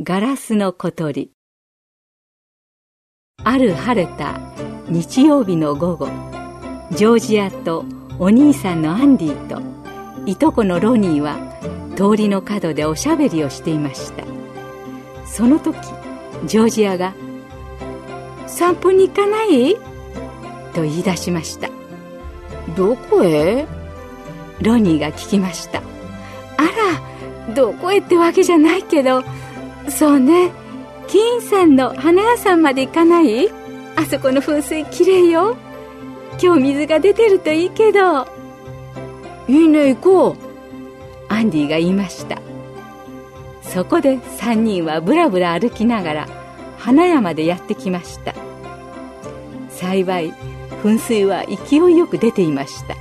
ガラスの小鳥。ある晴れた日曜日の午後ジョージアとお兄さんのアンディといとこのロニーは通りの角でおしゃべりをしていました。その時ジョージアが「散歩に行かない?」と言い出しました。どこへ？ロニーが聞きました。あらどこへってわけじゃないけどそうね。金さんの花屋さんまで行かない？あそこの噴水きれいよ。今日水が出てるといいけど。いいね行こう。アンディが言いました。そこで3人はぶらぶら歩きながら花屋までやってきました。幸い噴水は勢いよく出ていました。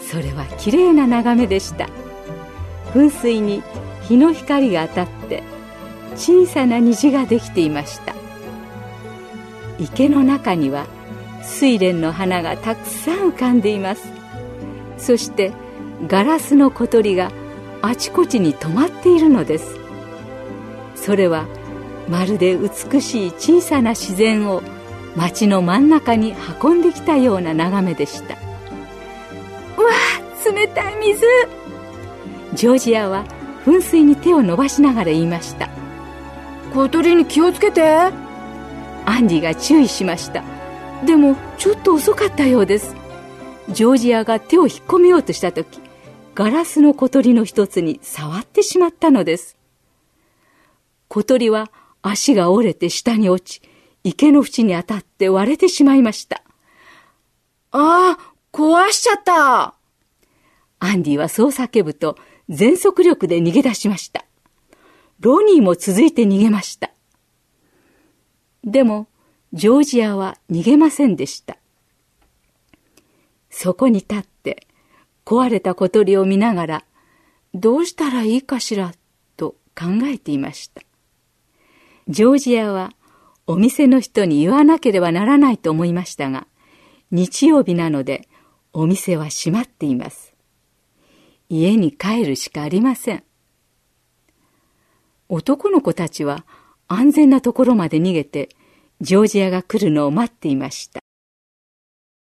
それはきれいな眺めでした。噴水に日の光が当たって小さな虹ができていました。池の中には睡蓮の花がたくさん浮かんでいます。そしてガラスの小鳥があちこちに止まっているのです。それはまるで美しい小さな自然を街の真ん中に運んできたような眺めでした。わあ冷たい水。ジョージアは噴水に手を伸ばしながら言いました。小鳥に気をつけて。アンディが注意しました。でもちょっと遅かったようです。ジョージアが手を引っ込めようとした時ガラスの小鳥の一つに触ってしまったのです。小鳥は足が折れて下に落ち池の縁に当たって割れてしまいました。ああ壊しちゃった。アンディはそう叫ぶと全速力で逃げ出しました。ロニーも続いて逃げました。でもジョージアは逃げませんでした。そこに立って壊れた小鳥を見ながらどうしたらいいかしらと考えていました。ジョージアはお店の人に言わなければならないと思いましたが日曜日なのでお店は閉まっています。家に帰るしかありません。男の子たちは安全なところまで逃げてジョージアが来るのを待っていました。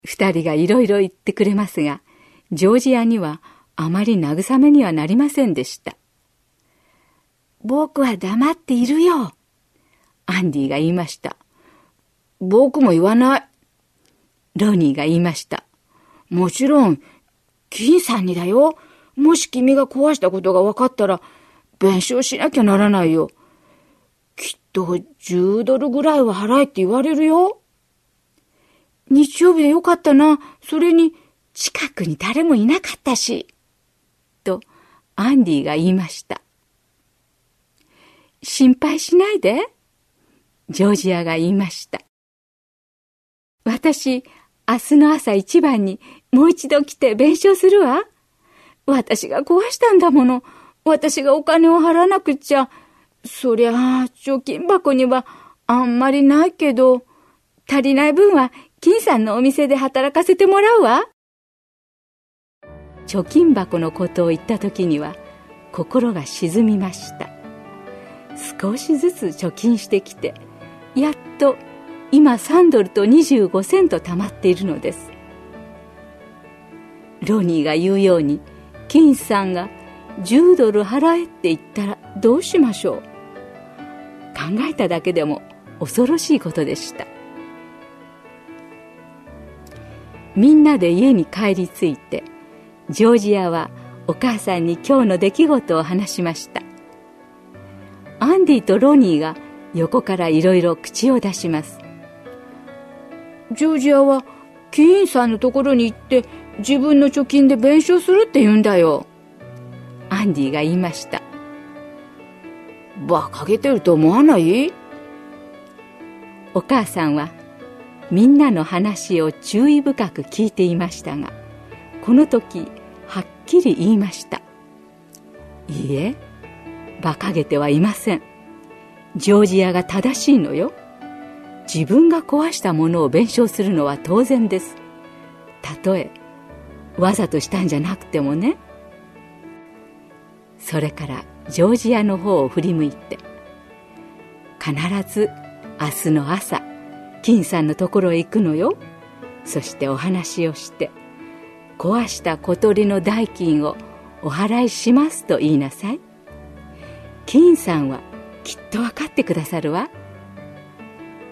二人がいろいろ言ってくれますがジョージアにはあまり慰めにはなりませんでした。僕は黙っているよ。アンディが言いました。僕も言わない。ロニーが言いました。もちろん金さんにだよもし君が壊したことが分かったら弁償しなきゃならないよきっと10ドルぐらいは払えって言われるよ日曜日でよかったな。それに、近くに誰もいなかったし。と、アンディが言いました。心配しないで。ジョージアが言いました。私、明日の朝一番にもう一度来て弁償するわ。私が壊したんだもの。私がお金を払わなくちゃ。そりゃあ、貯金箱にはあんまりないけど、足りない分は金さんのお店で働かせてもらうわ。貯金箱のことを言った時には心が沈みました。少しずつ貯金してきて、やっと今3ドルと25セント貯まっているのです。ロニーが言うように、金さんが10ドル払えって言ったらどうしましょう。考えただけでも恐ろしいことでした。みんなで家に帰り着いてジョージアはお母さんに今日の出来事を話しました。アンディとロニーが横からいろいろ口を出します。ジョージアはキーンさんのところに行って自分の貯金で弁償するって言うんだよ。アンディが言いました。馬鹿げてると思わない？お母さんはみんなの話を注意深く聞いていましたがこの時はっきり言いました。いいえ馬鹿げてはいません。ジョージアが正しいのよ。自分が壊したものを弁償するのは当然です。たとえわざとしたんじゃなくてもね。それからジョージアの方を振り向いて必ず明日の朝金さんのところへ行くのよ。そしてお話をして壊した小鳥の代金をお払いしますと言いなさい。金さんはきっと分かってくださるわ。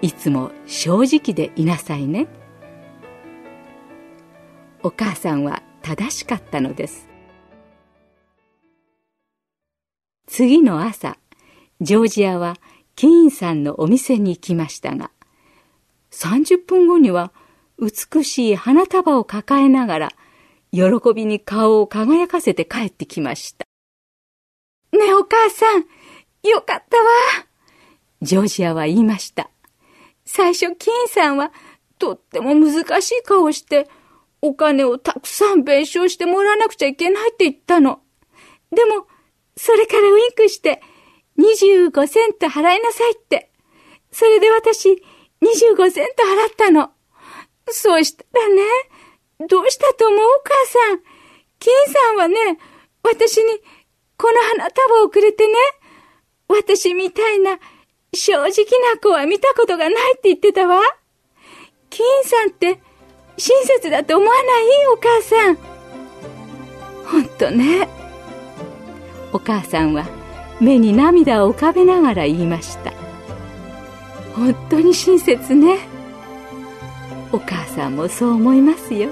いつも正直でいなさいね。お母さんは正しかったのです。次の朝ジョージアはキーンさんのお店に行きましたが30分後には美しい花束を抱えながら喜びに顔を輝かせて帰ってきました。ねえお母さんよかったわ。ジョージアは言いました。最初キーンさんはとっても難しい顔をしてお金をたくさん弁償してもらわなくちゃいけないって言ったの。でも、それからウインクして、25セント払いなさいって。それで私、25セント払ったの。そうしたらね、どうしたと思うお母さん。金さんはね、私にこの花束をくれてね、私みたいな正直な子は見たことがないって言ってたわ。金さんって親切だと思わない？お母さん。ほんとね。お母さんは目に涙を浮かべながら言いました本当に親切ねお母さんもそう思いますよ